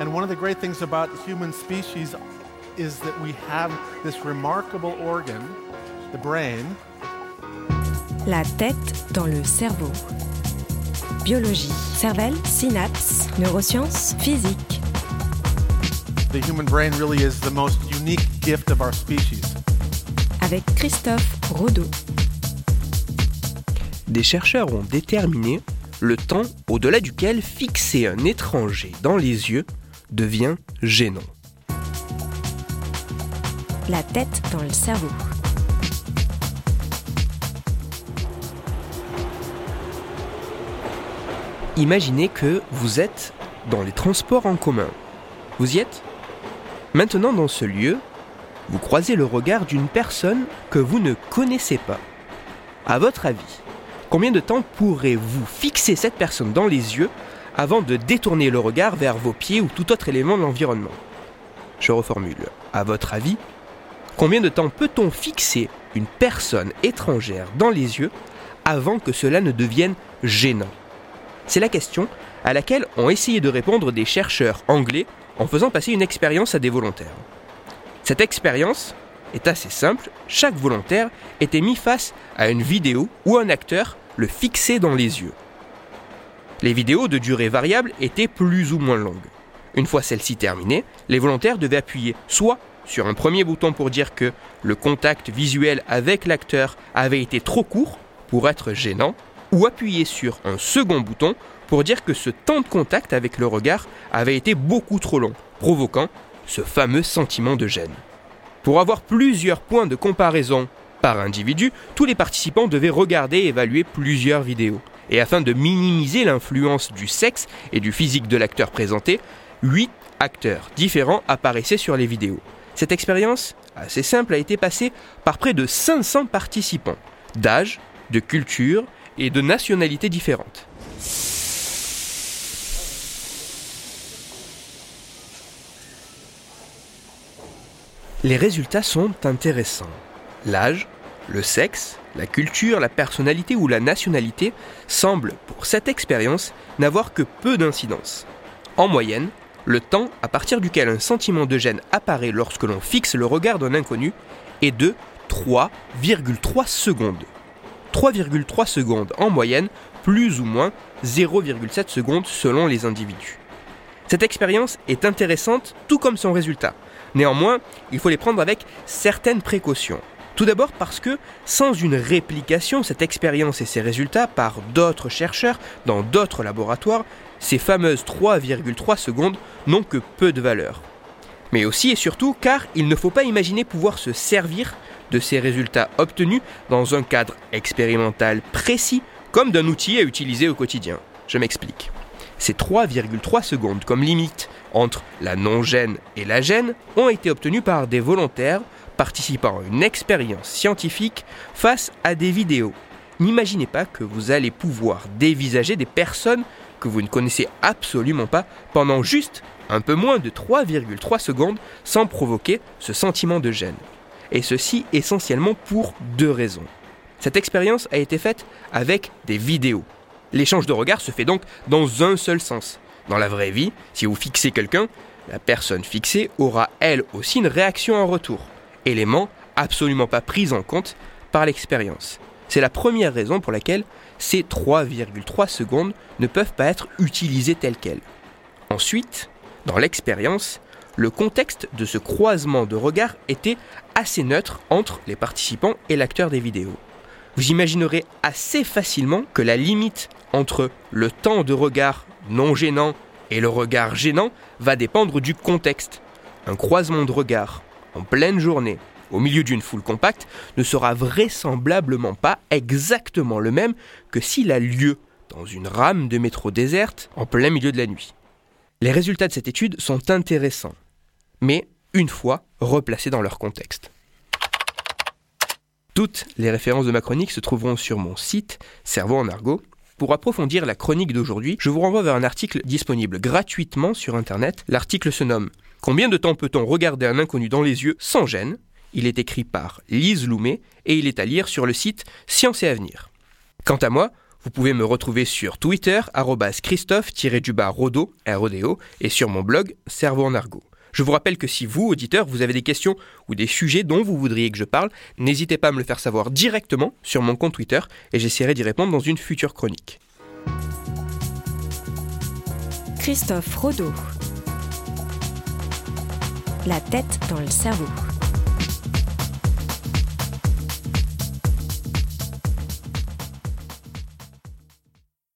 And one of the great things about human species is that we have this remarkable organ, the brain. La tête dans le cerveau. Biologie, cervelle, synapses, neurosciences, physique. The human brain really is the most unique gift of our species. Avec Christophe Rodeau. Des chercheurs ont déterminé le temps au-delà duquel fixer un étranger dans les yeux devient gênant. La tête dans le cerveau. Imaginez que vous êtes dans les transports en commun. Vous y êtes? Maintenant dans ce lieu, vous croisez le regard d'une personne que vous ne connaissez pas. À votre avis, combien de temps pourrez-vous fixer cette personne dans les yeux avant de détourner le regard vers vos pieds ou tout autre élément de l'environnement Je reformule. À votre avis, combien de temps peut-on fixer une personne étrangère dans les yeux avant que cela ne devienne gênant? C'est la question à laquelle ont essayé de répondre des chercheurs anglais en faisant passer une expérience à des volontaires. Cette expérience est assez simple, chaque volontaire était mis face à une vidéo où un acteur le fixait dans les yeux. Les vidéos de durée variable étaient plus ou moins longues. Une fois celle-ci terminée, les volontaires devaient appuyer soit sur un premier bouton pour dire que le contact visuel avec l'acteur avait été trop court pour être gênant, ou appuyer sur un second bouton pour dire que ce temps de contact avec le regard avait été beaucoup trop long, provoquant ce fameux sentiment de gêne. Pour avoir plusieurs points de comparaison par individu, tous les participants devaient regarder et évaluer plusieurs vidéos. Et afin de minimiser l'influence du sexe et du physique de l'acteur présenté, 8 acteurs différents apparaissaient sur les vidéos. Cette expérience, assez simple, a été passée par près de 500 participants, d'âge, de culture et de nationalités différentes. Les résultats sont intéressants. L'âge, le sexe, la culture, la personnalité ou la nationalité semblent, pour cette expérience, n'avoir que peu d'incidence. En moyenne, le temps à partir duquel un sentiment de gêne apparaît lorsque l'on fixe le regard d'un inconnu est de 3,3 secondes. 3,3 secondes en moyenne, plus ou moins 0,7 secondes selon les individus. Cette expérience est intéressante tout comme son résultat. Néanmoins, il faut les prendre avec certaines précautions. Tout d'abord parce que sans une réplication, cette expérience et ses résultats par d'autres chercheurs dans d'autres laboratoires, ces fameuses 3,3 secondes n'ont que peu de valeur. Mais aussi et surtout car il ne faut pas imaginer pouvoir se servir de ces résultats obtenus dans un cadre expérimental précis comme d'un outil à utiliser au quotidien. Je m'explique. Ces 3,3 secondes comme limite entre la non-gêne et la gêne ont été obtenus par des volontaires participant à une expérience scientifique face à des vidéos. N'imaginez pas que vous allez pouvoir dévisager des personnes que vous ne connaissez absolument pas pendant juste un peu moins de 3,3 secondes sans provoquer ce sentiment de gêne. Et ceci essentiellement pour deux raisons. Cette expérience a été faite avec des vidéos. L'échange de regards se fait donc dans un seul sens. Dans la vraie vie, si vous fixez quelqu'un, la personne fixée aura elle aussi une réaction en retour, élément absolument pas pris en compte par l'expérience. C'est la première raison pour laquelle ces 3,3 secondes ne peuvent pas être utilisées telles quelles. Ensuite, dans l'expérience, le contexte de ce croisement de regards était assez neutre entre les participants et l'acteur des vidéos. Vous imaginerez assez facilement que la limite entre le temps de regard non gênant et le regard gênant va dépendre du contexte. Un croisement de regard en pleine journée, au milieu d'une foule compacte, ne sera vraisemblablement pas exactement le même que s'il a lieu dans une rame de métro déserte en plein milieu de la nuit. Les résultats de cette étude sont intéressants, mais une fois replacés dans leur contexte. Toutes les références de ma chronique se trouveront sur mon site Cerveau en argot. Pour approfondir la chronique d'aujourd'hui, je vous renvoie vers un article disponible gratuitement sur Internet. L'article se nomme Combien de temps peut-on regarder un inconnu dans les yeux sans gêne? Il est écrit par Lise Loumet et il est à lire sur le site Science et Avenir. Quant à moi, Vous pouvez me retrouver sur Twitter, Christophe-Rodo, R-O-D-O, et sur mon blog Cerveau en argot. Je vous rappelle que si vous, auditeurs, vous avez des questions ou des sujets dont vous voudriez que je parle, n'hésitez pas à me le faire savoir directement sur mon compte Twitter et j'essaierai d'y répondre dans une future chronique. Christophe Rodeau. La tête dans le cerveau.